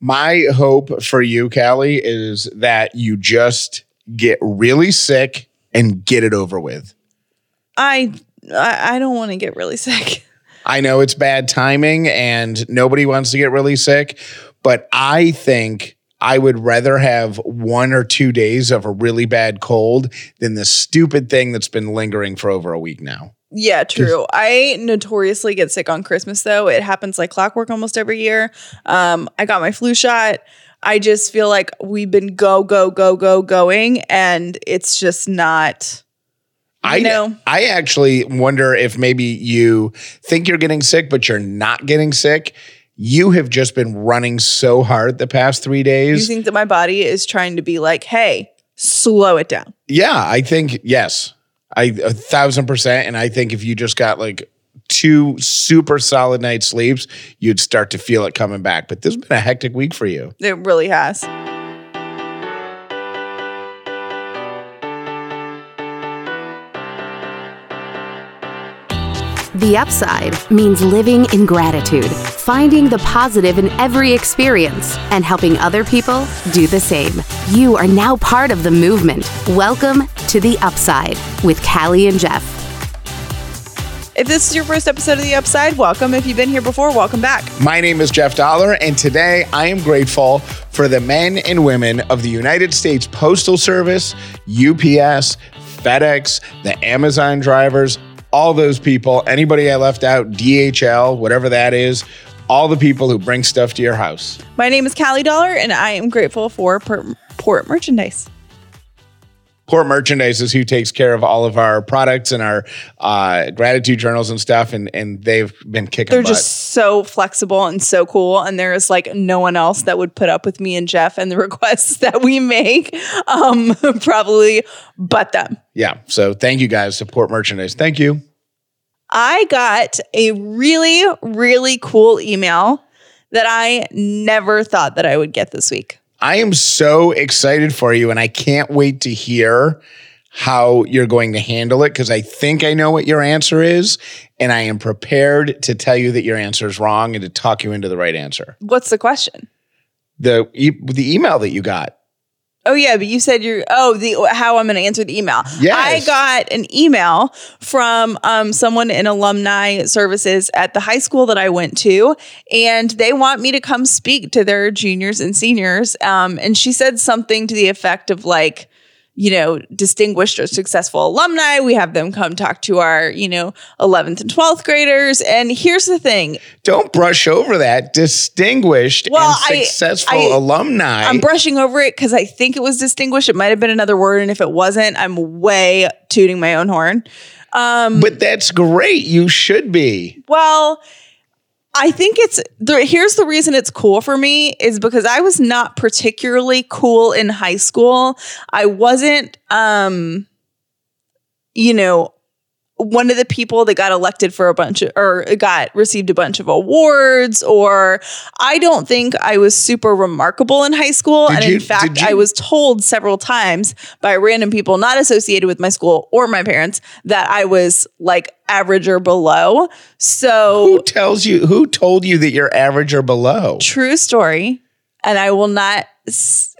My hope for you, Callie, is that you just get really sick and get it over with. I I, I don't want to get really sick. I know it's bad timing and nobody wants to get really sick, but I think I would rather have one or two days of a really bad cold than the stupid thing that's been lingering for over a week now. Yeah, true. I notoriously get sick on Christmas though. It happens like clockwork almost every year. Um, I got my flu shot. I just feel like we've been go, go, go, go, going, and it's just not. I know? I actually wonder if maybe you think you're getting sick, but you're not getting sick. You have just been running so hard the past three days. You think that my body is trying to be like, hey, slow it down. yeah, I think yes, I a thousand percent. And I think if you just got like two super solid night sleeps, you'd start to feel it coming back. But this has been a hectic week for you. It really has. The upside means living in gratitude, finding the positive in every experience, and helping other people do the same. You are now part of the movement. Welcome to The Upside with Callie and Jeff. If this is your first episode of The Upside, welcome. If you've been here before, welcome back. My name is Jeff Dollar, and today I am grateful for the men and women of the United States Postal Service, UPS, FedEx, the Amazon drivers, all those people, anybody I left out, DHL, whatever that is, all the people who bring stuff to your house. My name is Callie Dollar, and I am grateful for port, port merchandise. Port Merchandise is who takes care of all of our products and our uh, gratitude journals and stuff, and and they've been kicking They're butt. just so flexible and so cool. And there is like no one else that would put up with me and Jeff and the requests that we make, um, probably but them. yeah. So thank you guys Support Port Merchandise. Thank you. I got a really, really cool email that I never thought that I would get this week. I am so excited for you, and I can't wait to hear how you're going to handle it because I think I know what your answer is, and I am prepared to tell you that your answer is wrong and to talk you into the right answer. What's the question? The e- the email that you got. Oh yeah, but you said you're oh the how I'm going to answer the email. Yes. I got an email from um, someone in alumni services at the high school that I went to, and they want me to come speak to their juniors and seniors. Um, and she said something to the effect of like, you know, distinguished or successful alumni. We have them come talk to our you know 11th and 12th graders. And here's the thing: Don't brush over that. Distinguished Well, and I- successful I- alumni. I'm brushing over it because I think it was distinguished. It might have been another word, and if it wasn't, I'm way tooting my own horn. Um, but that's great. You should be. well, I think it's the, here's the reason it's cool for me is because I was not particularly cool in high school. I wasn't, um, you know, one of the people that got elected for a bunch of or got received a bunch of awards or I don't think I was super remarkable in high school Did and you- in fact I was told several times by random people not associated with my school or my parents that I was like average or below. So Who tells you? Who told you that you're average or below? true story and i will not s-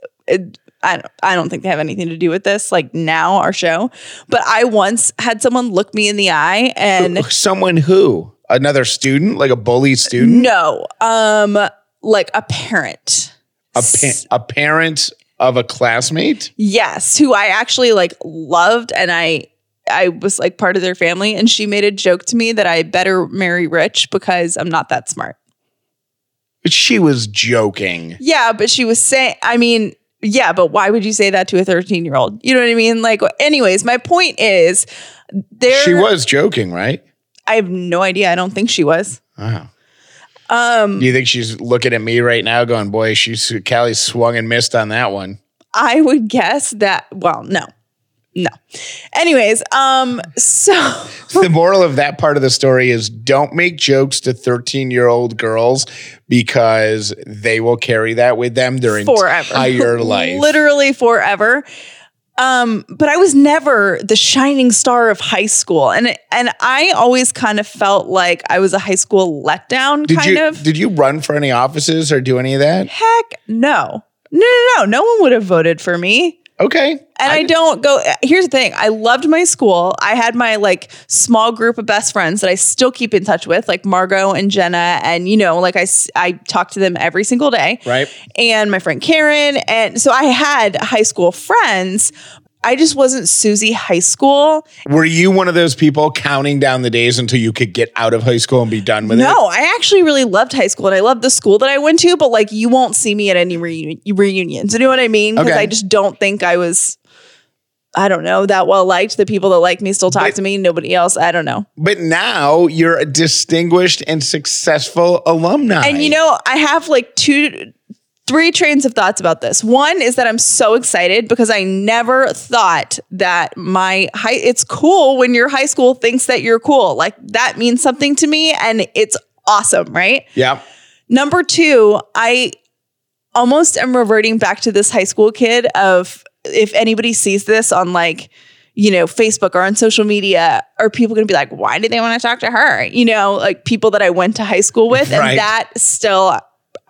I don't, I don't think they have anything to do with this like now our show but i once had someone look me in the eye and Someone who? Another student, like a bully student, no um like a parent a, pa- a parent of a classmate. yes who i actually like loved and i i was like part of their family and she made a joke to me that i better marry rich because i'm not that smart She was joking. Yeah, but she was saying, I mean, yeah, but why would you say that to a 13 year old? You know what I mean? Like, anyways, my point is there, She was joking, right? I have no idea. I don't think she was. Wow. Um, Do you think she's looking at me right now, going, "Boy, she's Callie swung and missed on that one"? I would guess that, well, no, no. Anyways, um, so the moral of that part of the story is don't make jokes to 13 year old girls because they will carry that with them their forever, entire life. literally forever. Um, but I was never the shining star of high school, and and I always kind of felt like I was a high school letdown. Did kind you of. did you run for any offices or do any of that? Heck, no, no, no, no. No one would have voted for me. Okay. And I, don't go. Here's the thing: I loved my school. I had my like small group of best friends that I still keep in touch with, like Margot and Jenna, and you know, like I, I talk to them every single day, Right. And my friend Karen, and so I had high school friends. I just wasn't Susie High School. Were you one of those people counting down the days until you could get out of high school and be done with it? No, I actually really loved high school and I loved the school that I went to, but like you won't see me at any reuni- reunions. You know what I mean? Because Okay. I just don't think I was, I don't know, that well liked. The people that like me still talk But- to me. Nobody else. I don't know. But now you're a distinguished and successful alumni. And you know, I have like two, three trains of thoughts about this. One is that I'm so excited because I never thought that my high, it's cool when your high school thinks that you're cool. Like that means something to me and it's awesome, right? yeah. Number two, I almost am reverting back to this high school kid of if anybody sees this on like, you know, Facebook or on social media, are people going to be like, why did they want to talk to her? You know, like people that I went to high school with. Right. And that still,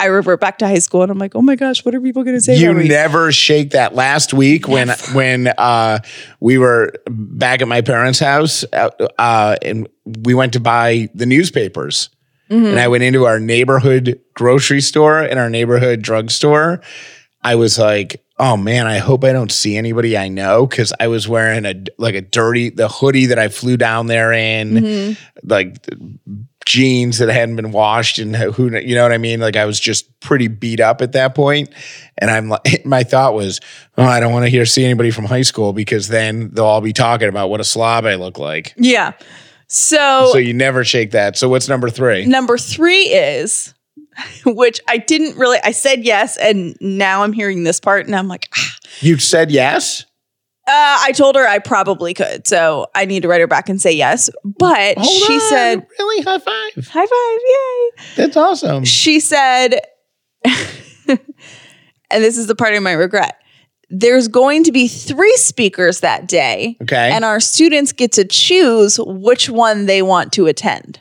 I revert back to high school and I'm like, oh my gosh, what are people going to say You me? never shake that. Last week when when uh, we were back at my parents' house, uh, uh, and we went to buy the newspapers, Mm-hmm. and I went into our neighborhood grocery store and our neighborhood drugstore. I was like, "Oh man, I hope I don't see anybody I know," because I was wearing a like a dirty the hoodie that I flew down there in, Mm-hmm. like jeans that hadn't been washed and who you know what I mean? Like I was just pretty beat up at that point. And I'm like my thought was oh I don't want to hear see anybody from high school because then they'll all be talking about what a slob I look like. Yeah. So, so you never shake that. So what's number 3 number three is, which I didn't really, I said yes. And now I'm hearing this part and I'm like, ah, you said yes Uh, I told her I probably could, so I need to write her back and say yes. But Hold she on. said, really high five "High five, yay!" that's awesome She said, and this is the part I might regret. There's going to be three speakers that day, okay and our students get to choose which one they want to attend.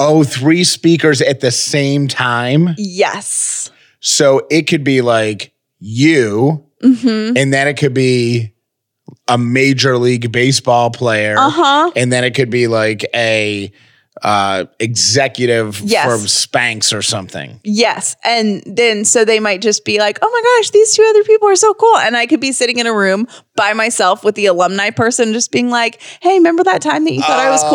oh three speakers at the same time Yes. so it could be like you Mm-hmm. and then it could be a major league baseball player Uh huh. and then it could be like a uh executive Yes. from Spanx or something. Yes. And then so they might just be like, oh my gosh, these two other people are so cool. And I could be sitting in a room by myself with the alumni person just being like, hey, remember that time that you thought I was Oh.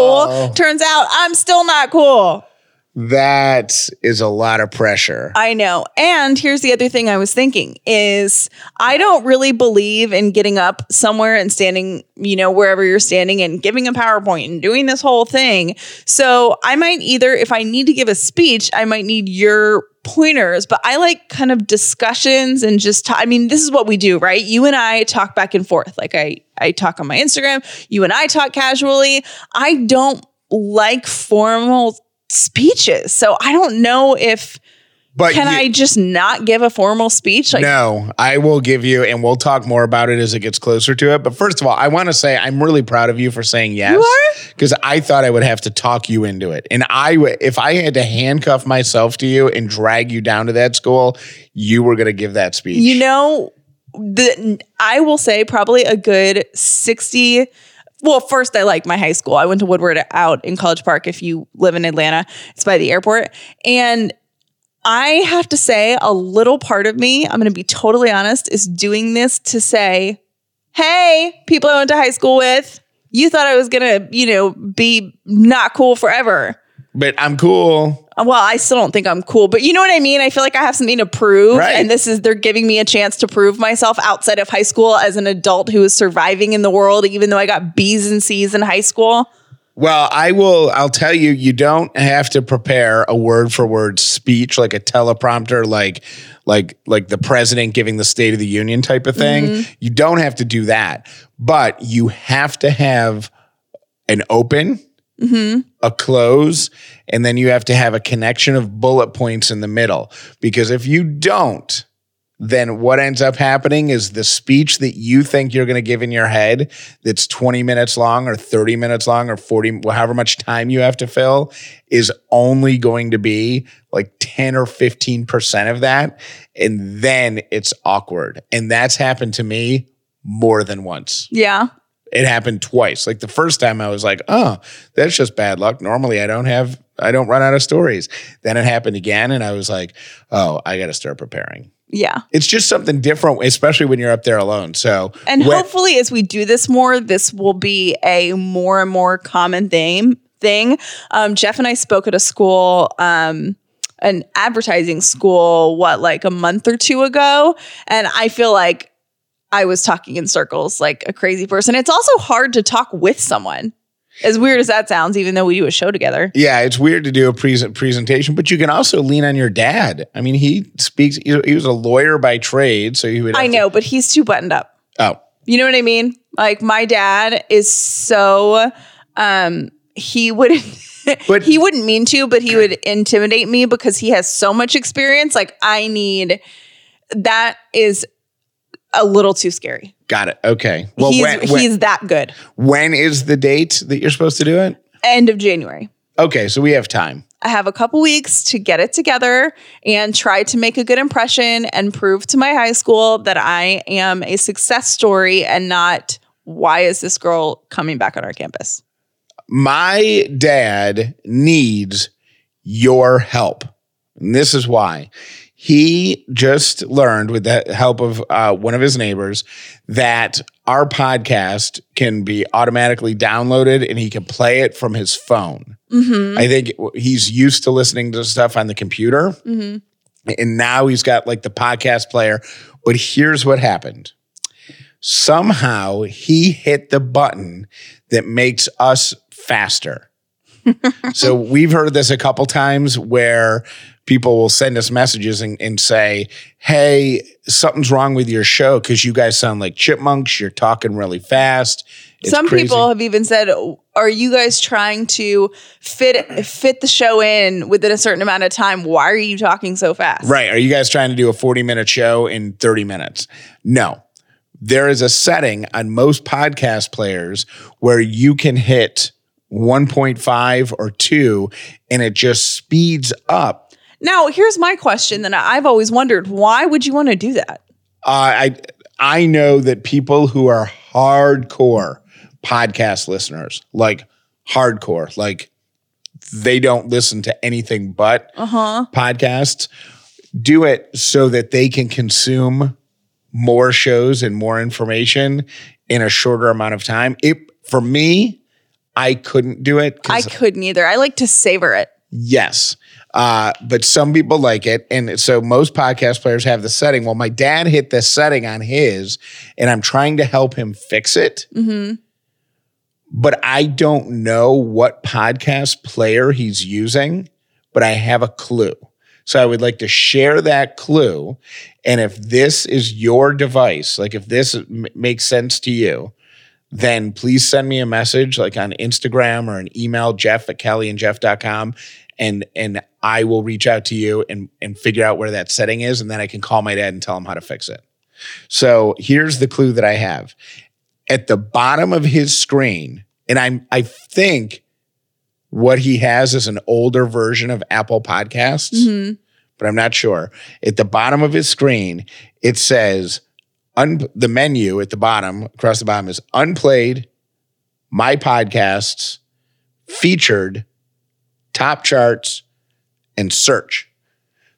cool? Turns out I'm still not cool. That is a lot of pressure. I know. And here's the other thing I was thinking is I don't really believe in getting up somewhere and standing, you know, wherever you're standing and giving a PowerPoint and doing this whole thing. So I might either, if I need to give a speech, I might need your pointers, but I like kind of discussions and just, ta- I mean, this is what we do, right? You and I talk back and forth. Like I, I talk on my Instagram, you and I talk casually. I don't like formal speeches. So I don't know if, but can you- I just not give a formal speech? Like, no, I will give you, and we'll talk more about it as it gets closer to it. But first of all, I want to say I'm really proud of you for saying yes. You are? Because I thought I would have to talk you into it. And I, w- if I had to handcuff myself to you and drag you down to that school, you were going to give that speech. you know, the I will say probably a good 60. Well, first, I like my high school. I went to Woodward out in College Park. If you live in Atlanta, it's by the airport. And I have to say, a little part of me, I'm going to be totally honest, is doing this to say, hey, people I went to high school with, you thought I was going to, you know, be not cool forever. But I'm cool. Uh, well, I still don't think I'm cool, but you know what I mean? I feel like I have something to prove. Right. And this is, they're giving me a chance to prove myself outside of high school as an adult who is surviving in the world, even though I got B's and C's in high school. Well, I will. I'll tell you. You don't have to prepare a word for word speech like a teleprompter, like like like the president giving the State of the Union type of thing. Mm-hmm. You don't have to do that, but you have to have an open, a close, and then you have to have a connection of bullet points in the middle. Because if you don't, then what ends up happening is the speech that you think you're going to give in your head that's 20 minutes long or 30 minutes long or 40 however much time you have to fill is only going to be like 10 or 15% of that and then it's awkward and that's happened to me more than once Yeah. It happened twice. Like the first time I was like, oh, that's just bad luck. Normally I don't have, I don't run out of stories. Then it happened again. And I was like, oh, I got to start preparing. Yeah. It's just something different, especially when you're up there alone. So, And when- hopefully, as we do this more, this will be a more and more common thing. Thing. Um, Jeff and I spoke at a school, um, an advertising school, what like a month or two ago, and I feel like I was talking in circles like a crazy person. It's also hard to talk with someone. As weird as that sounds, even though we do a show together. yeah, it's weird to do a present presentation, but you can also lean on your dad. I mean, he speaks, he was a lawyer by trade. So he would, I have to- know, but he's too buttoned up. oh, You know what I mean? Like my dad is so um he wouldn't But- he wouldn't mean to, but he would intimidate me because he has so much experience. Like I need that is a little too scary. got it. Okay. Well, he's when, when, he's that good. when is the date that you're supposed to do it? End of January. Okay. So we have time. I have a couple weeks to get it together and try to make a good impression and prove to my high school that I am a success story and not why is this girl coming back on our campus? my dad needs your help. And this is why. He just learned, with the help of uh, one of his neighbors, that our podcast can be automatically downloaded and he can play it from his phone. I think he's used to listening to stuff on the computer. And now he's got like the podcast player. But here's what happened somehow he hit the button that makes us faster. so we've heard this a couple times where people will send us messages and, and say, Hey, something's wrong with your show because you guys sound like chipmunks. You're talking really fast. It's Some crazy." people have even said, "Are you guys trying to fit fit the show in within a certain amount of time? Why are you talking so fast?" Right. Are you guys trying to do a 40 minute show in 30 minutes? No. There is a setting on most podcast players where you can hit 1.5 or 2 and it just speeds up. Now, here's my question that I've always wondered: Why would you want to do that? Uh, I I know that people who are hardcore podcast listeners, like hardcore, like they don't listen to anything but podcasts, do it so that they can consume more shows and more information in a shorter amount of time. It for me, I couldn't do it. I couldn't either. I like to savor it. Yes. Uh, but some people like it. And so most podcast players have the setting. Well, my dad hit the setting on his, and I'm trying to help him fix it. But I don't know what podcast player he's using, but I have a clue. So I would like to share that clue. And if this is your device, like if this m- makes sense to you, then please send me a message like on Instagram or an email, Jeff at callieandjeff.com. And and I will reach out to you and, and figure out where that setting is. And then I can call my dad and tell him how to fix it. So here's the clue that I have. At the bottom of his screen, and I'm I think what he has is an older version of Apple Podcasts, mm-hmm. but I'm not sure. At the bottom of his screen, it says un- the menu at the bottom, across the bottom is unplayed, my podcasts, featured, top charts, and search.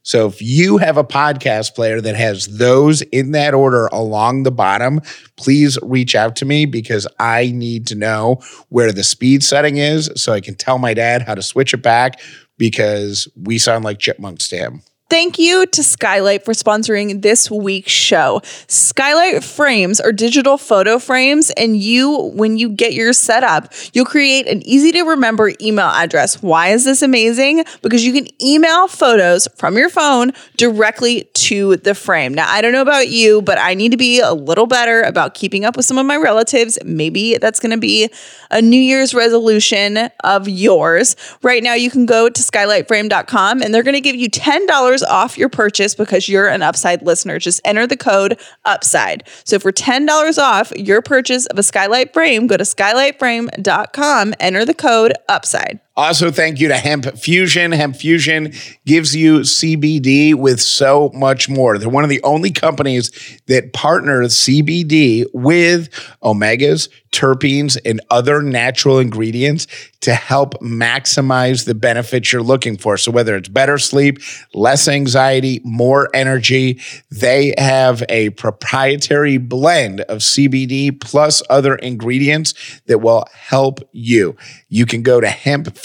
So if you have a podcast player that has those in that order along the bottom, please reach out to me because I need to know where the speed setting is so I can tell my dad how to switch it back because we sound like chipmunks to him. Thank you to Skylight for sponsoring this week's show. Skylight frames are digital photo frames, and you, when you get yours set up, you'll create an easy to remember email address. Why is this amazing? Because you can email photos from your phone directly to the frame. Now, I don't know about you, but I need to be a little better about keeping up with some of my relatives. Maybe that's going to be a New Year's resolution of yours. Right now, you can go to skylightframe.com and they're going to give you $10 $10 off your purchase because you're an Upside listener. Just enter the code UPSIDE. So for $10 off your purchase of a skylight frame, go to skylightframe.com, enter the code UPSIDE. Also, thank you to Hemp Fusion. Hemp Fusion gives you CBD with so much more. They're one of the only companies that partner CBD with omegas, terpenes, and other natural ingredients to help maximize the benefits you're looking for. So, whether it's better sleep, less anxiety, more energy, they have a proprietary blend of CBD plus other ingredients that will help you. You can go to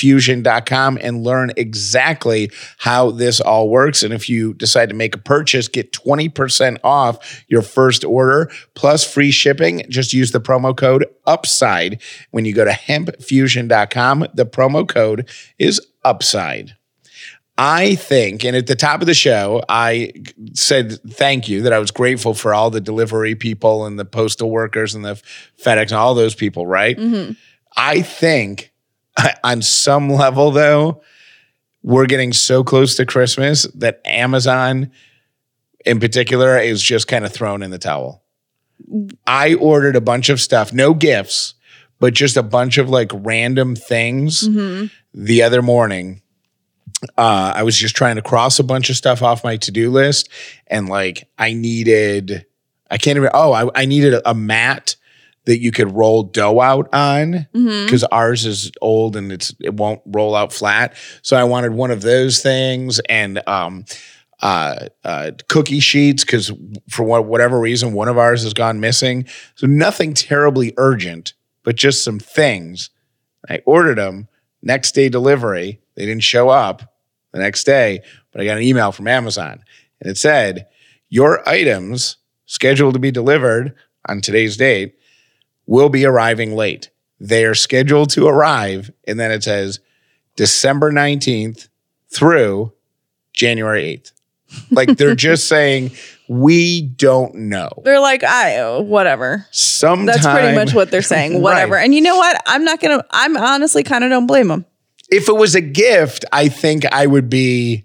hempfusion.com and learn exactly how this all works. And if you decide to make a purchase, get 20% off your first order plus free shipping. Just use the promo code UPSIDE when you go to hempfusion.com. The promo code is UPSIDE. I think, and at the top of the show, I said thank you that I was grateful for all the delivery people and the postal workers and the FedEx and all those people, right? Mm-hmm. I think on some level, though, we're getting so close to Christmas that Amazon in particular is just kind of thrown in the towel. I ordered a bunch of stuff, no gifts, but just a bunch of like random things the other morning. Uh, I was just trying to cross a bunch of stuff off my to do list, and like I needed, I can't even. Oh, I, I needed a mat that you could roll dough out on because ours is old and it's it won't roll out flat. So I wanted one of those things and um uh, uh cookie sheets because for what, whatever reason one of ours has gone missing. So nothing terribly urgent, but just some things. I ordered them next day delivery. They didn't show up the next day, but I got an email from Amazon and it said your items scheduled to be delivered on today's date will be arriving late. They are scheduled to arrive, and then it says December 19th through January 8th. Like they're just saying, we don't know. They're like, I, whatever. Sometime, That's pretty much what they're saying. Whatever. Right. And you know what? I'm not going to, I'm honestly kind of don't blame them. If it was a gift, I think I would be.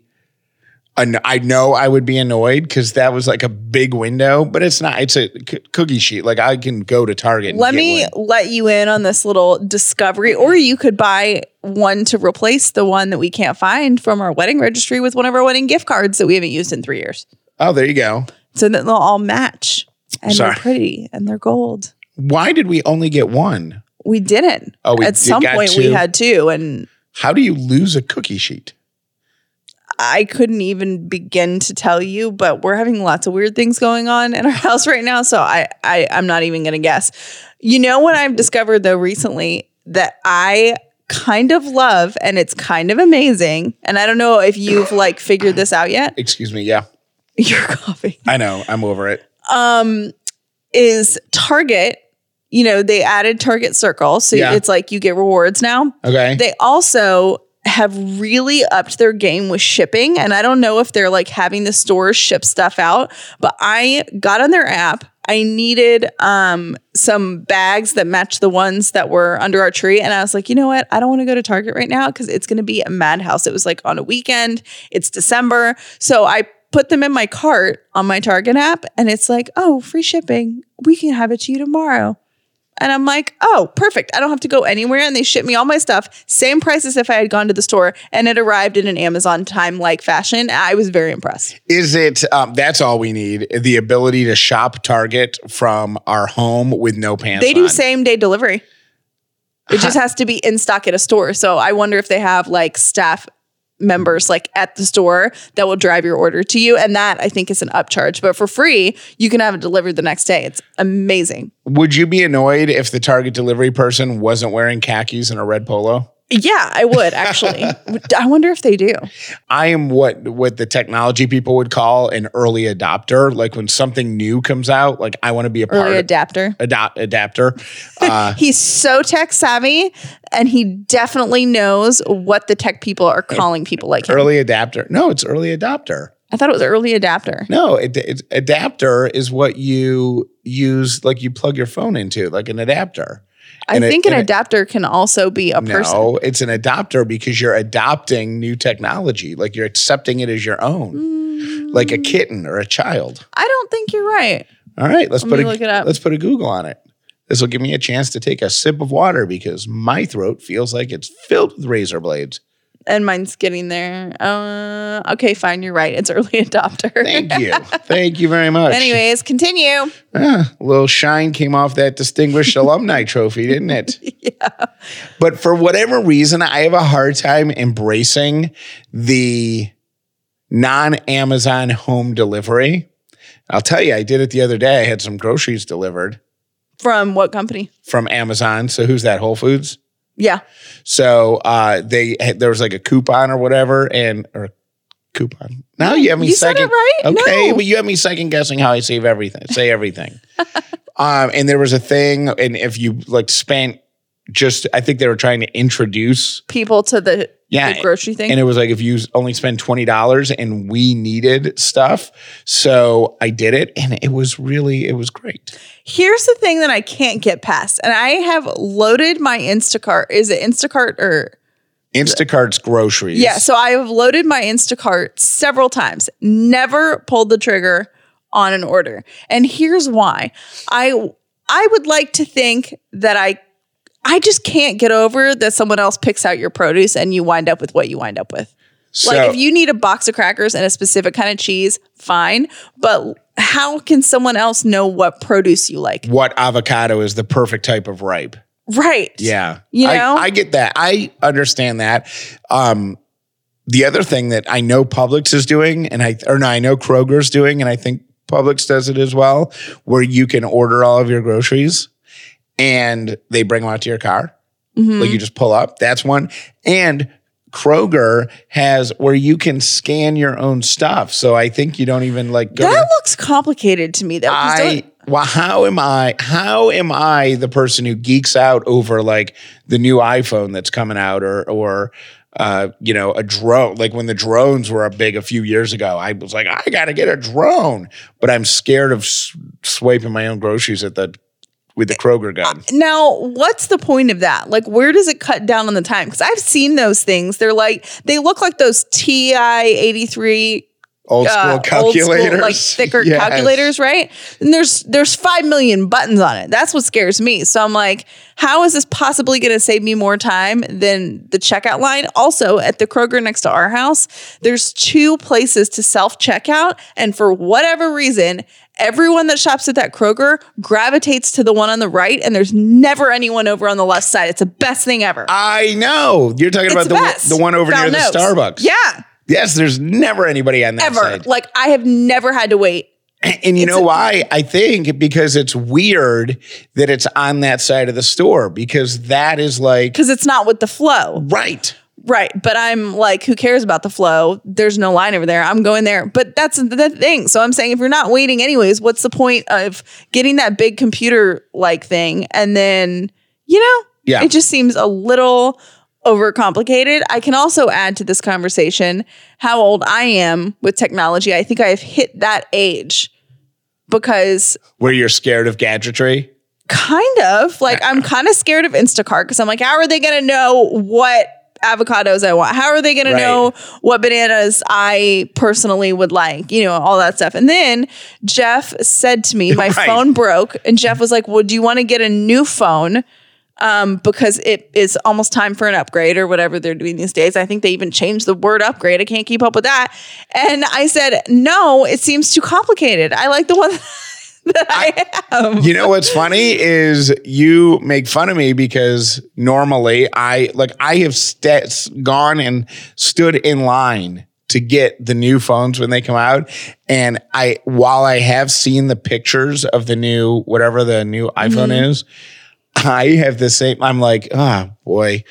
I know I would be annoyed because that was like a big window, but it's not. It's a c- cookie sheet. Like I can go to Target. And Let get me one. let you in on this little discovery, or you could buy one to replace the one that we can't find from our wedding registry with one of our wedding gift cards that we haven't used in three years. Oh, there you go. So that they'll all match and Sorry. they're pretty and they're gold. Why did we only get one? We didn't. Oh, we At some point, we had two, and How do you lose a cookie sheet? I couldn't even begin to tell you. But we're having lots of weird things going on in our house right now, so I, I I'm not even gonna guess. You know what I've discovered though recently that I kind of love, and it's kind of amazing. And I don't know if you've like figured this out yet. Excuse me. Yeah, You're coughing. I know. I'm over it. Um is Target? You know they added Target Circle, so Yeah. it's like you get rewards now. Okay. They also have really upped their game with shipping. And I don't know if they're like having the stores ship stuff out, but I got on their app. I needed um, some bags that match the ones that were under our tree. And I was like, you know what? I don't want to go to Target right now because it's going to be a madhouse. It was like on a weekend, it's December. So I put them in my cart on my Target app and it's like, oh, free shipping. We can have it to you tomorrow. And I'm like, oh, perfect. I don't have to go anywhere. And they ship me all my stuff, same price as if I had gone to the store. And it arrived in an Amazon time like fashion. I was very impressed. Is it? Um, that's all we need. The ability to shop Target from our home with no pants. They do on. same day delivery. It just has to be in stock at a store. So I wonder if they have like staff members like at the store that will drive your order to you. And that I think is an upcharge. But for free, you can have it delivered the next day. It's amazing. Would you be annoyed if the Target delivery person wasn't wearing khakis and a red polo? Yeah, I would actually. I wonder if they do. I am what what the technology people would call an early adopter. Like when something new comes out, like I want to be a part Early of adapter. adopt adapter. Uh, He's so tech savvy and he definitely knows what the tech people are calling people like him. early adapter. No, it's early adopter. I thought it was early adapter. No, it, it's adapter is what you use, like you plug your phone into, like an adapter. I And think an adapter can also be a person. No, it's an adopter because you're adopting new technology. Like you're accepting it as your own, like a mm. kitten or a child. I don't think you're right. All right, let's Let put a look it up. let's put a Google on it. This will give me a chance to take a sip of water because my throat feels like it's filled with razor blades. And mine's getting there. Uh, okay, fine. You're right. It's early adopter. Thank you, thank you very much. Anyways, continue. Ah, a little shine came off that distinguished alumni trophy, didn't it? Yeah. But for whatever reason, I have a hard time embracing the non Amazon home delivery. I'll tell you, I did it the other day. I had some groceries delivered From what company? from Amazon. So who's that? Whole Foods. Yeah. So uh, they there was like a coupon or whatever, and or coupon. Now you have me You second. it right. Okay, No. but you have me second guessing how I save everything. Say everything. um, and there was a thing, and if you like spent just, I think they were trying to introduce. People to the, Yeah, the grocery thing. And it was like if you only spend twenty dollars, and we needed stuff, so I did it, and it was really, it was great. Here's the thing that I can't get past. And I have loaded my Instacart. Is it Instacart or Instacart's groceries. Yeah, so I have loaded my Instacart several times, never pulled the trigger on an order. And here's why. I I would like to think that I I just can't get over that someone else picks out your produce and you wind up with what you wind up with. So, like if you need a box of crackers and a specific kind of cheese, fine, but how can someone else know what produce you like? what avocado is the perfect type of ripe? Right. Yeah. You I- know? I, get that. I understand that. Um, the other thing that I know Publix is doing, and I or no, I know Kroger's doing, and I think Publix does it as well, where you can order all of your groceries and they bring them out to your car. Mm-hmm. Like you just pull up. That's one. And Kroger has where you can scan your own stuff. So I think you don't even like go to That looks complicated to me though. I well, how am I? How am I the person who geeks out over like the new iPhone that's coming out, or or uh, you know a drone? Like when the drones were big a few years ago, I was like, I got to get a drone, but I'm scared of s- swiping my own groceries at the with the Kroger gun. Uh, now, what's the point of that? Like, where does it cut down on the time? Because I've seen those things. They're like, they look like those TI 83 Old school uh, old calculators, school, like thicker Yes. calculators, right? And there's there's five million buttons on it. That's what scares me. So I'm like, how is this possibly going to save me more time than the checkout line? Also, at the Kroger next to our house, there's two places to self checkout, and for whatever reason. Everyone that shops at that Kroger gravitates to the one on the right, and there's never anyone over on the left side. It's the best thing ever. I know you're talking It's about the, one- the one over near the. Starbucks. Yeah, Yes, there's never anybody on that ever. side. Like I have never had to wait And you know why? I think because it's weird that it's on that side of the store because that is like because it's not with the flow. right. Right. But I'm like, who cares about the flow? There's no line over there. I'm going there. But that's the thing. So I'm saying if you're not waiting anyways, what's the point of getting that big computer like thing? And then, you know, Yeah. it just seems a little overcomplicated. I can also add to this conversation how old I am with technology. I think I have hit that age because Where you're scared of gadgetry. kind of like I'm kind of scared of Instacart because I'm like, how are they going to know what avocados I want? How are they going Right. to know what bananas I personally would like? You know, all that stuff. And then Jeff said to me, my Right. phone broke, and Jeff was like, "Well, do you want to get a new phone?" Um, because it is almost time for an upgrade or whatever they're doing these days. I think they even changed the word upgrade. I can't keep up with that. And I said, no, it seems too complicated. I like the one that I have. You know what's funny is you make fun of me because normally I like I have st- gone and stood in line to get the new phones when they come out and I while I have seen the pictures of the new whatever the new iPhone is I have the same I'm like ah boy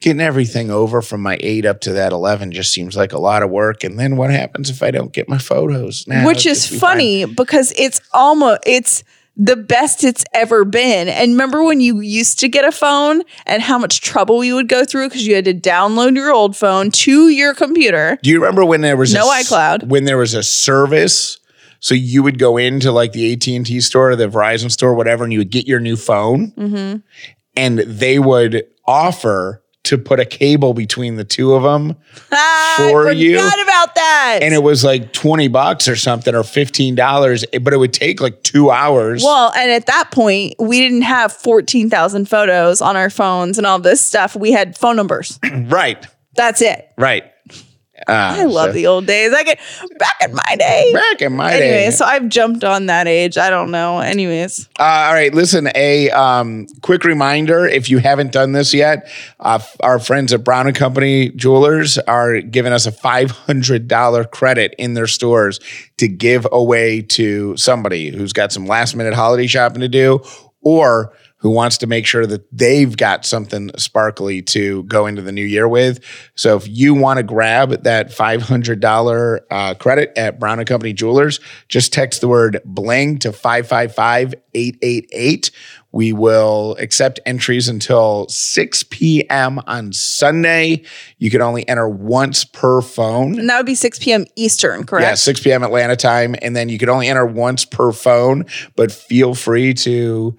getting everything over from my 8 up to that 11 just seems like a lot of work and then what happens if I don't get my photos Nah, which is be fine. funny because it's almost it's the best it's ever been. And remember when you used to get a phone and how much trouble you would go through because you had to download your old phone to your computer. Do you remember when there was No a iCloud. When there was a service, so you would go into like the AT and T store, or the Verizon store, whatever, and you would get your new phone, Mm-hmm. and they would offer to put a cable between the two of them Ah, For I you. forgot about that. and it was like 20 bucks or something or $15 but it would take like two hours well, and at that point, we didn't have 14,000 photos on our phones and all this stuff. We had phone numbers. right That's it. right Uh, I love so- the old days. I get back in my day. back in my Anyway, day so I've jumped on that age. I don't know. Anyways, Uh, all right, listen. A um, quick reminder: if you haven't done this yet, uh, our friends at Brown and Company Jewelers are giving us a five hundred dollar credit in their stores to give away to somebody who's got some last minute holiday shopping to do, or who wants to make sure that they've got something sparkly to go into the new year with. So if you want to grab that $500 uh, credit at Brown and Company Jewelers, just text the word bling to 555-888. We will accept entries until 6 p.m. on Sunday. You can only enter once per phone. and that would be 6 p.m. Eastern, correct? Yeah, 6 p.m. Atlanta time. And then you can only enter once per phone, but feel free to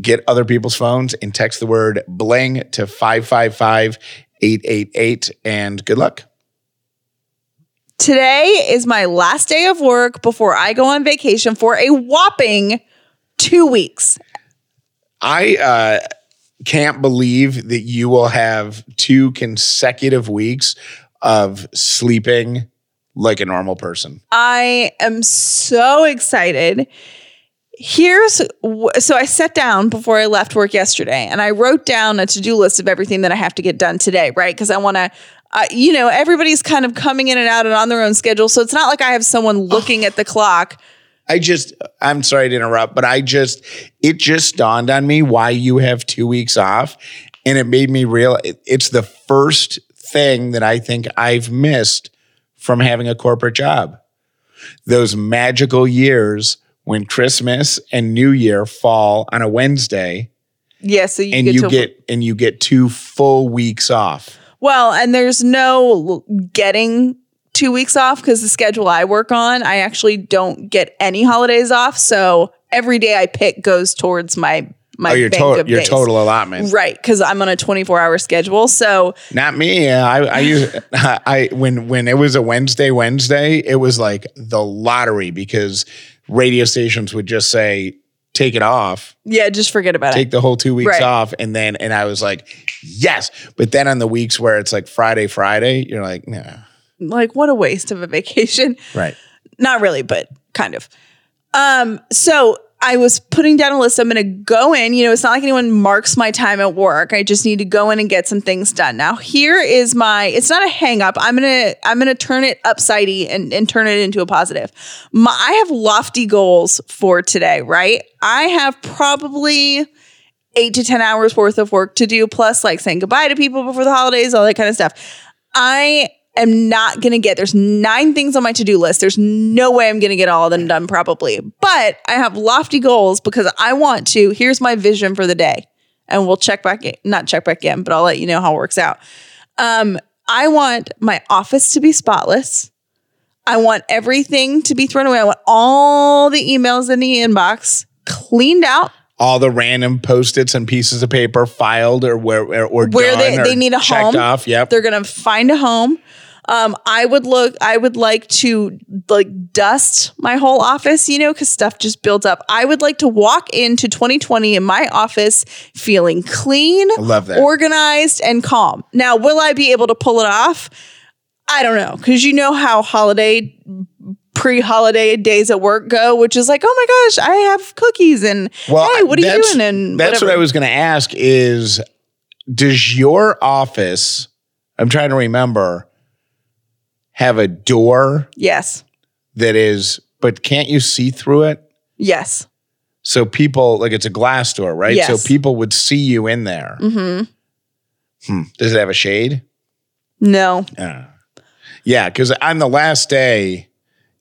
get other people's phones and text the word bling to 555 888. And good luck. Today is my last day of work before I go on vacation for a whopping two weeks. I uh, can't believe that you will have two consecutive weeks of sleeping like a normal person. I am so excited. Here's so I sat down before I left work yesterday and I wrote down a to do list of everything that I have to get done today, right? Because I want to, uh, you know, everybody's kind of coming in and out and on their own schedule. So it's not like I have someone looking at the clock. I just, I'm sorry to interrupt, but I just, it just dawned on me why you have two weeks off. And it made me real. it- It's the first thing that I think I've missed from having a corporate job. Those magical years when Christmas and New Year fall on a Wednesday Yeah. So you and get you to get, and you get two full weeks off. Well, and there's no getting two weeks off because the schedule I work on, I actually don't get any holidays off. So every day I pick goes towards my my Oh, your total, your total allotment. Right, because I'm on a 24 hour schedule. So Not me. I, I use I when when it was a Wednesday Wednesday, it was like the lottery because radio stations would just say take it off, yeah, just forget about take it. Take the whole two weeks Right. off, and then and I was like, yes. But then on the weeks where it's like Friday Friday, you're like, nah, Like what a waste of a vacation. right. Not really, but kind of. Um, so I was putting down a list. I'm gonna go in. You know, it's not like anyone marks my time at work. I just need to go in and get some things done. Now, here is my it's not a hang up. I'm gonna I'm gonna turn it upsidey and, and turn it into a positive. My, I have lofty goals for today, right? I have probably eight to 10 hours worth of work to do, plus like saying goodbye to people before the holidays, all that kind of stuff. I am not going to get, there's nine things on my to do list. There's no way I'm going to get all of them done probably, but I have lofty goals because I want to. Here's my vision for the day. And we'll check back, in, not check back in, but I'll let you know how it works out. Um, I want my office to be spotless. I want everything to be thrown away. I want all the emails in the inbox cleaned out. All the random post-its and pieces of paper filed or where or, or Where they- or they need a checked home. off. Yep. They're gonna find a home. Um, I would look. I would like to like dust my whole office, you know, because stuff just builds up. I would like to walk into 2020 in my office feeling clean, I love that. organized, and calm. Now, will I be able to pull it off? I don't know, because you know how holiday pre-holiday days at work go, which is like, oh my gosh, I have cookies and hey, what are you doing? And that's whatever. what I was going to ask is does your office I'm trying to remember have a door Yes, that is but can't you see through it? yes. So people like it's a glass door, right? Yes. So people would see you in there. Mm-hmm. Hmm. Does it have a shade? No. Yeah. Yeah, because on the last day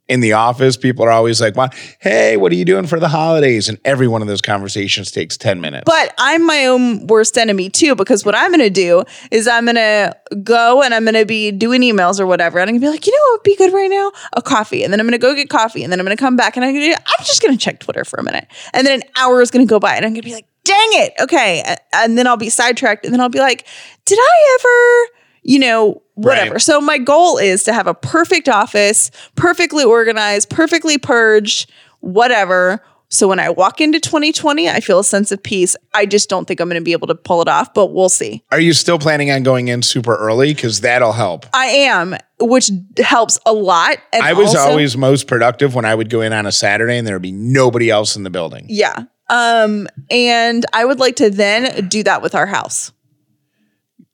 in the office, people are always like, "Well, hey, what are you doing for the holidays?" And every one of those conversations takes 10 minutes. But I'm my own worst enemy too, because what I'm going to do is I'm going to go and I'm going to be doing emails or whatever. And I'm going to be like, you know what would be good right now? A coffee. And then I'm going to go get coffee. And then I'm going to come back and I'm, gonna, I'm just going to check Twitter for a minute. And then an hour is going to go by and I'm going to be like, dang it. Okay. And then I'll be sidetracked and then I'll be like, did I ever, you know, whatever. Right. So my goal is to have a perfect office, perfectly organized, perfectly purged, whatever. So when I walk into 2020, I feel a sense of peace. I just don't think I'm going to be able to pull it off, but we'll see. Are you still planning on going in super early? Because that'll help. I am, which helps a lot. And I was also- always most productive when I would go in on a Saturday and there would be nobody else in the building. Yeah. Um, and I would like to then do that with our house.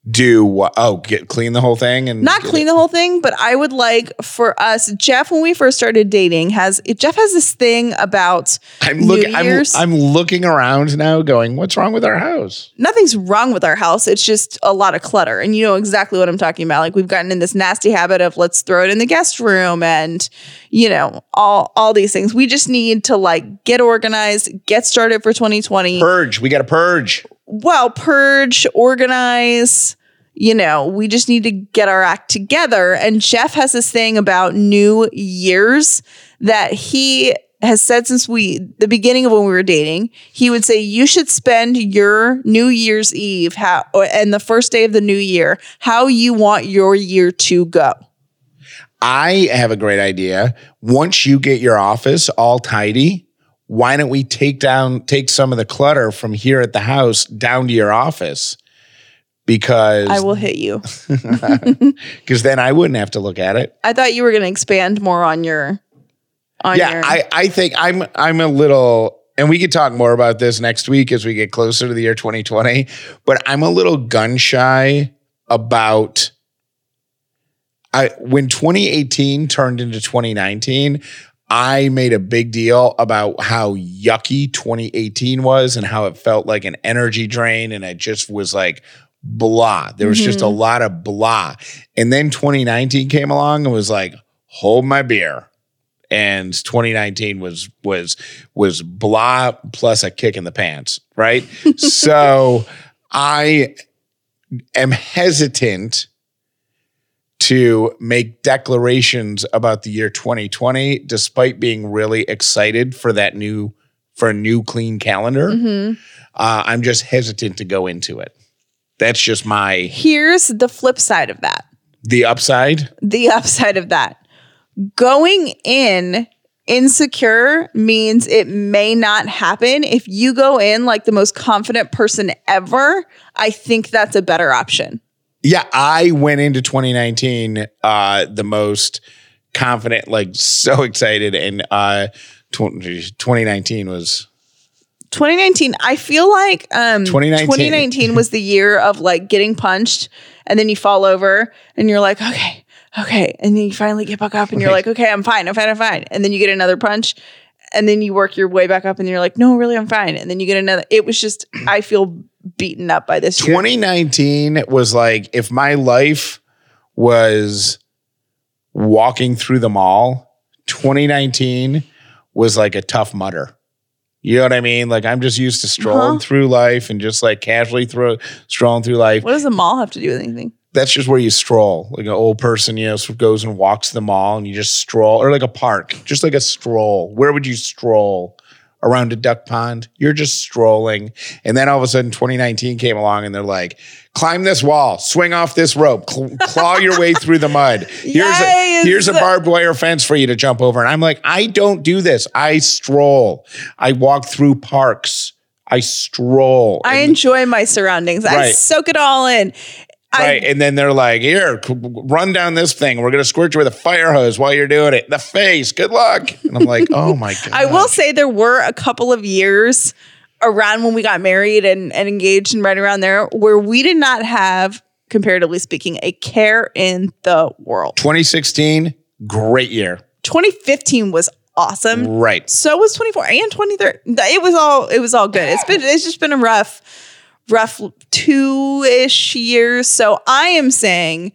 Do what? Oh, get clean the whole thing and Not clean it- the whole thing, but I would like for us, Jeff, when we first started dating, has Jeff has this thing about I'm looking. I'm, I'm looking around now, going, "What's wrong with our house?" nothing's wrong with our house. It's just a lot of clutter. And you know exactly what I'm talking about. Like we've gotten in this nasty habit of let's throw it in the guest room and you know, all all these things. We just need to like get organized, get started for 2020. Purge. We got to purge. well, purge, organize, you know, we just need to get our act together. And Jeff has this thing about New Year's that he has said since we the beginning of when we were dating, he would say you should spend your New Year's Eve how and the first day of the new year how you want your year to go. I have a great idea. Once you get your office all tidy, why don't we take down take some of the clutter from here at the house down to your office? Because I will hit you. because then I wouldn't have to look at it. I thought you were going to expand more on your on yeah, your I, I think I'm I'm a little and we could talk more about this next week as we get closer to the year 2020, but I'm a little gun shy about I when 2018 turned into 2019, I made a big deal about how yucky 2018 was and how it felt like an energy drain and I just was like blah. There was just a mm-hmm. lot of blah. And then 2019 came along and was like, hold my beer and 2019 was was was blah plus a kick in the pants, right? so I am hesitant to make declarations about the year 2020 despite being really excited for that new for a new clean calendar. Mhm. Uh, I'm just hesitant to go into it. That's just my Here's the flip side of that. the upside. the upside of that. Going in insecure means it may not happen. If you go in like the most confident person ever, I think that's a better option. Yeah, I went into 2019 uh the most confident, like so excited and uh tw- 2019 was 2019, I feel like um 2019. 2019 was the year of like getting punched and then you fall over and you're like, okay, okay. And then you finally get back up and you're like, okay, I'm fine, I'm fine, I'm fine. And then you get another punch and then you work your way back up and you're like, no, really, I'm fine. And then you get another. It was just, I feel beaten up by this year. 2019 was like if my life was walking through the mall, 2019 was like a Tough Mudder. You know what I mean? Like I'm just used to strolling Uh-huh. through life and just like casually through strolling through life. What does the mall have to do with anything? That's just where you stroll. Like an old person, you know, goes and walks the mall and you just stroll, or like a park, just like a stroll. Where would you stroll? Around a duck pond? You're just strolling. And then all of a sudden 2019 came along and they're like, climb this wall, swing off this rope, cl- claw your way through the mud. Here's a here's a barbed wire fence for you to jump over. And I'm like, I don't do this. I stroll. I walk through parks. I stroll. I enjoy my surroundings. I soak it all in. Right. I, and then they're like, here, run down this thing. We're going to squirt you with a fire hose while you're doing it. The face. Good luck. And I'm like, oh my God. I will say there were a couple of years around when we got married and, and engaged and right around there where we did not have, comparatively speaking, a care in the world. 2016, great year. 2015 was awesome. Right. So was 24 and 23. It was all it was all good. It's been it's just been a rough, rough two-ish years. So I am saying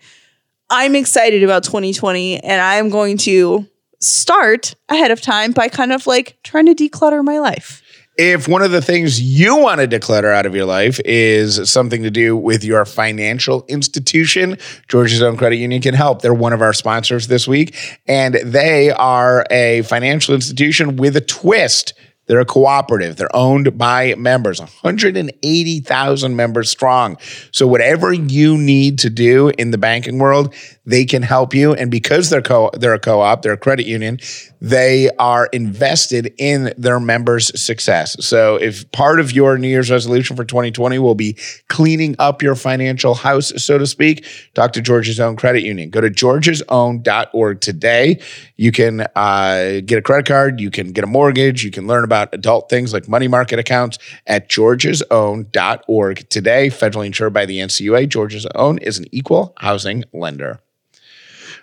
I'm excited about 2020 and I am going to start ahead of time by kind of like trying to declutter my life. If one of the things you want to declutter out of your life is something to do with your financial institution, Georgia's Own Credit Union can help. They're one of our sponsors this week, and they are a financial institution with a twist. They're a cooperative. They're owned by members, 180,000 members strong. So whatever you need to do in the banking world, they can help you. And because they're co- they're a co-op, they're a credit union, they are invested in their members' success. So if part of your New Year's resolution for 2020 will be cleaning up your financial house, so to speak, talk to Georgia's Own Credit Union. Go to georgiasown.org today. You can uh, get a credit card, you can get a mortgage, you can learn about adult things like money market accounts at georgiasown.org today. Federally insured by the NCUA, Georgia's Own is an equal housing lender.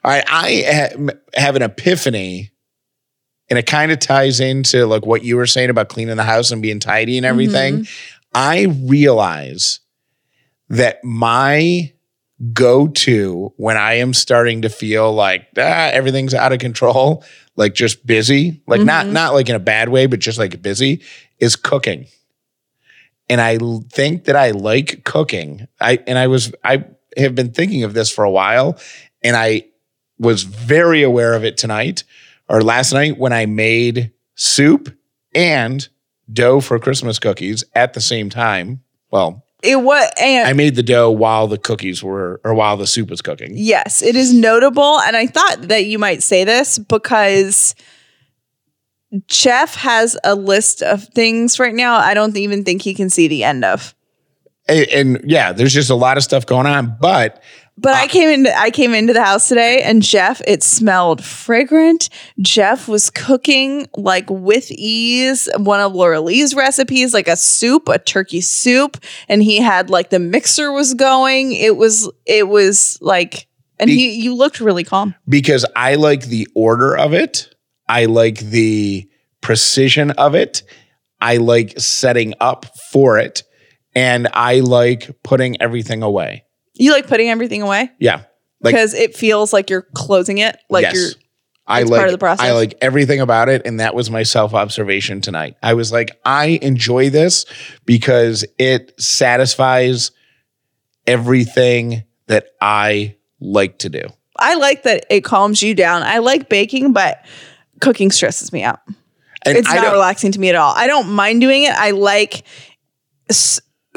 All right, I ha- have an epiphany, and it kind of ties into like what you were saying about cleaning the house and being tidy and everything. I realize that my go-to when I am starting to feel like ah, everything's out of control, like just busy, like not not like in a bad way, but just like busy, is cooking. And I think that I like cooking. I and I was I have been thinking of this for a while, and I was very aware of it tonight or last night when I made soup and dough for Christmas cookies at the same time. Well, It was and I made the dough while the cookies were or while the soup was cooking. Yes, it is notable. And I thought that you might say this because Jeff has a list of things right now I don't even think he can see the end of. And, and yeah, there's just a lot of stuff going on, but But I uh, came into I came into the house today and Jeff, it smelled fragrant. Jeff was cooking like with ease one of Laura Lee's recipes, like a soup, a turkey soup, and he had like the mixer was going. It was it was like and Be- he you looked really calm. because I like the order of it. I like the precision of it. I like setting up for it. And I like putting everything away. You like putting everything away? Yeah. Like because it feels like you're closing it, like Yes. you're. I It's like part of the process. I like everything about it, and that was my self observation tonight. I was like, I enjoy this because it satisfies everything that I like to do. I like that it calms you down. I like baking, but cooking stresses me out. And it's I not relaxing to me at all. I don't mind doing it. I like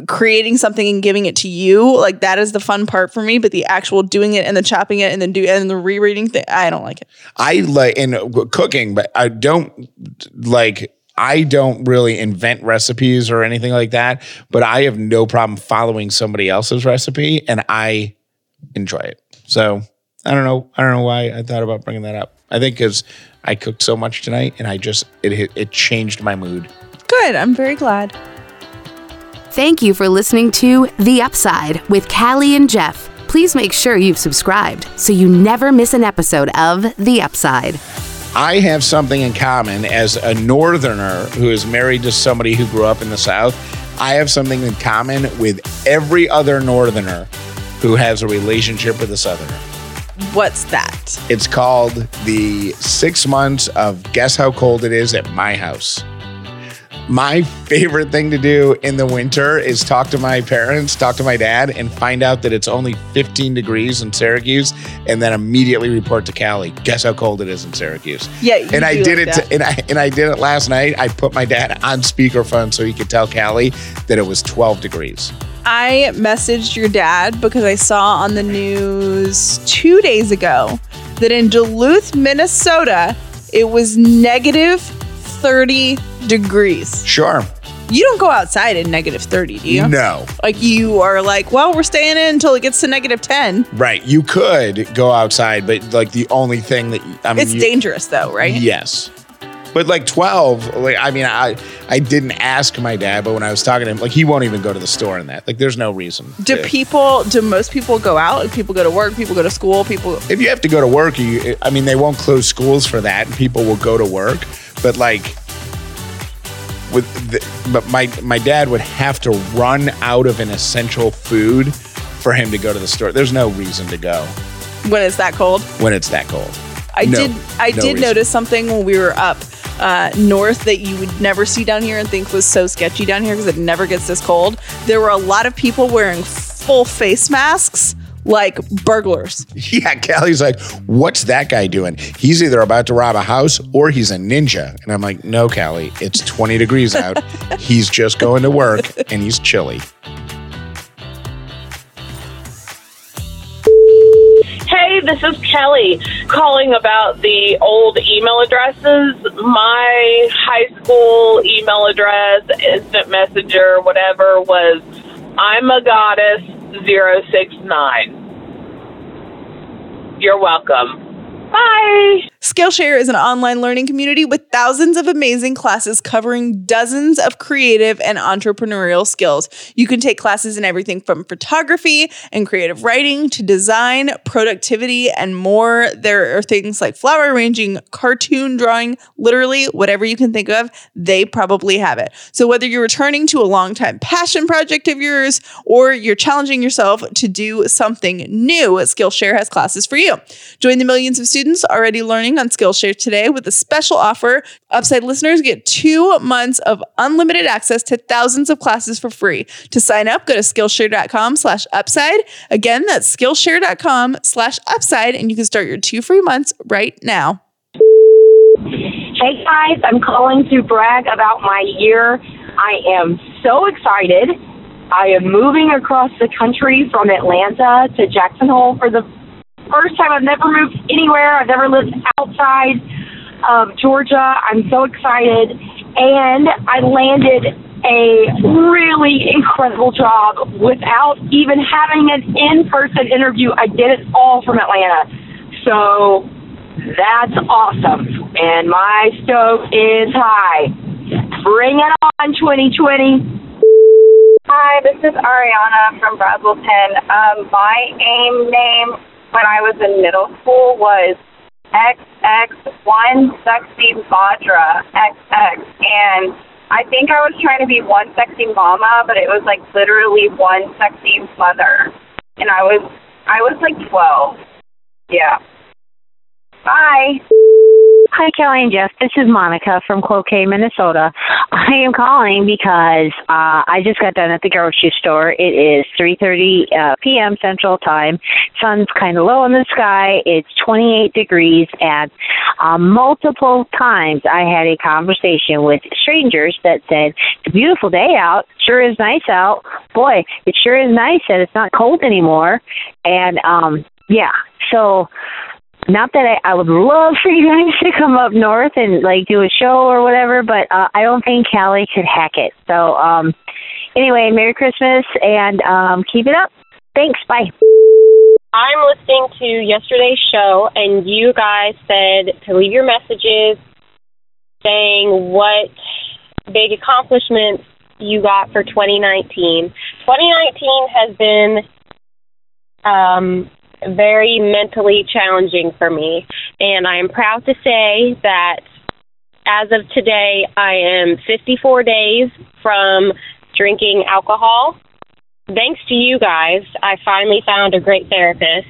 creating something and giving it to you. Like that is the fun part for me. But the actual doing it and the chopping it and then do and the rereading thing, I don't like it. I like in uh, cooking, but I don't like. I don't really invent recipes or anything like that, but I have no problem following somebody else's recipe, and I enjoy it. So I don't know. I don't know why I thought about bringing that up. I think because I cooked so much tonight, and I just it it changed my mood. Good. I'm very glad. Thank you for listening to The Upside with Callie and Jeff. Please make sure you've subscribed so you never miss an episode of The Upside. I have something in common as a northerner who is married to somebody who grew up in the South. I have something in common with every other northerner who has a relationship with a southerner. What's that? It's called the six months of guess how cold it is at my house. My favorite thing to do in the winter is talk to my parents, talk to my dad, and find out that it's only 15 degrees in Syracuse, and then immediately report to Callie. Guess how cold it is in Syracuse. Yeah, you and I did like it. that. and I and I did it last night. I put my dad on speakerphone so he could tell Callie that it was 12 degrees. I messaged your dad because I saw on the news two days ago that in Duluth, Minnesota, it was negative 30 degrees. Sure. You don't go outside in negative 30, do you? No. Like you are like, well, we're staying in until it gets to negative 10. Right. You could go outside, but like the only thing that I mean, It's you- dangerous though, right? Yes. But like 12, like I mean, I I didn't ask my dad, but when I was talking to him, like he won't even go to the store in that. Like there's no reason. Do to. people, do most people go out? Like, People go to work, people go to school, people. if you have to go to work, you I mean, they won't close schools for that, and people will go to work. But like with the, but my my dad would have to run out of an essential food for him to go to the store. There's no reason to go When it's that cold? when it's that cold. I No, did. I no did reason. notice something when we were up uh, north that you would never see down here and think was so sketchy down here because it never gets this cold. There were a lot of people wearing full face masks, like burglars. Yeah, Callie's like, what's that guy doing? He's either about to rob a house or he's a ninja. And I'm like, no, Callie, it's 20 degrees out. he's just going to work and he's chilly. Hey, this is Kelly calling about the old email addresses. My high school email address, instant messenger, whatever, was I'm a goddess 069. You're welcome. Bye. Skillshare is an online learning community with thousands of amazing classes covering dozens of creative and entrepreneurial skills. You can take classes in everything from photography and creative writing to design, productivity, and more. There are things like flower arranging, cartoon drawing, literally whatever you can think of, they probably have it. So whether you're returning to a longtime passion project of yours or you're challenging yourself to do something new, Skillshare has classes for you. Join the millions of students already learning on Skillshare today with a special offer. Upside listeners get two months of unlimited access to thousands of classes for free. To sign up, go to Skillshare.com slash upside. Again, that's Skillshare.com slash upside, and you can start your two free months right now. Hey guys, I'm calling to brag about my year. I am so excited. I am moving across the country from Atlanta to Jackson Hole for the first time. I've never moved anywhere. I've never lived outside of Georgia. I'm so excited. And I landed a really incredible job without even having an in person interview. I did it all from Atlanta. So that's awesome. And my stove is high. Bring it on, 2020. Hi, this is Ariana from Braselton. Um, my AIM name when I was in middle school was XX1 Sexy Vadra XX. And I think I was trying to be one sexy mama, but it was like literally one sexy mother. And I was, I was like 12. Yeah. Bye. Hi, Callie and Jeff. This is Monica from Cloquet, Minnesota. I am calling because uh, I just got done at the grocery store. It is 3:30 uh, p.m. Central Time. Sun's kind of low in the sky. It's 28 degrees, and uh, multiple times I had a conversation with strangers that said, "It's a beautiful day out. Sure is nice out. Boy, it sure is nice that it's not cold anymore." And um, yeah, so not that I, I would love for you guys to come up north and like do a show or whatever, but uh, I don't think Callie could hack it. So um, anyway, Merry Christmas and um, keep it up. Thanks. Bye. I'm listening to yesterday's show, and you guys said to leave your messages saying what big accomplishments you got for 2019. 2019 has been um, very mentally challenging for me. And I am proud to say that as of today, I am 54 days from drinking alcohol. Thanks to you guys, I finally found a great therapist,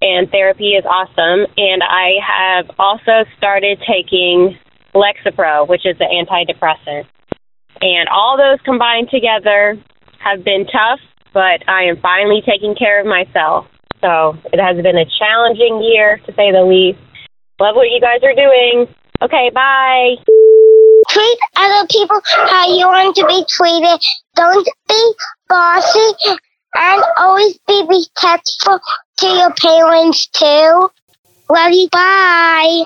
and therapy is awesome. And I have also started taking Lexapro, which is an antidepressant. And all those combined together have been tough, but I am finally taking care of myself. So it has been a challenging year, to say the least. Love what you guys are doing. Okay, bye. Treat other people how you want to be treated. Don't be bossy and always be respectful to your parents too. Love you. Bye.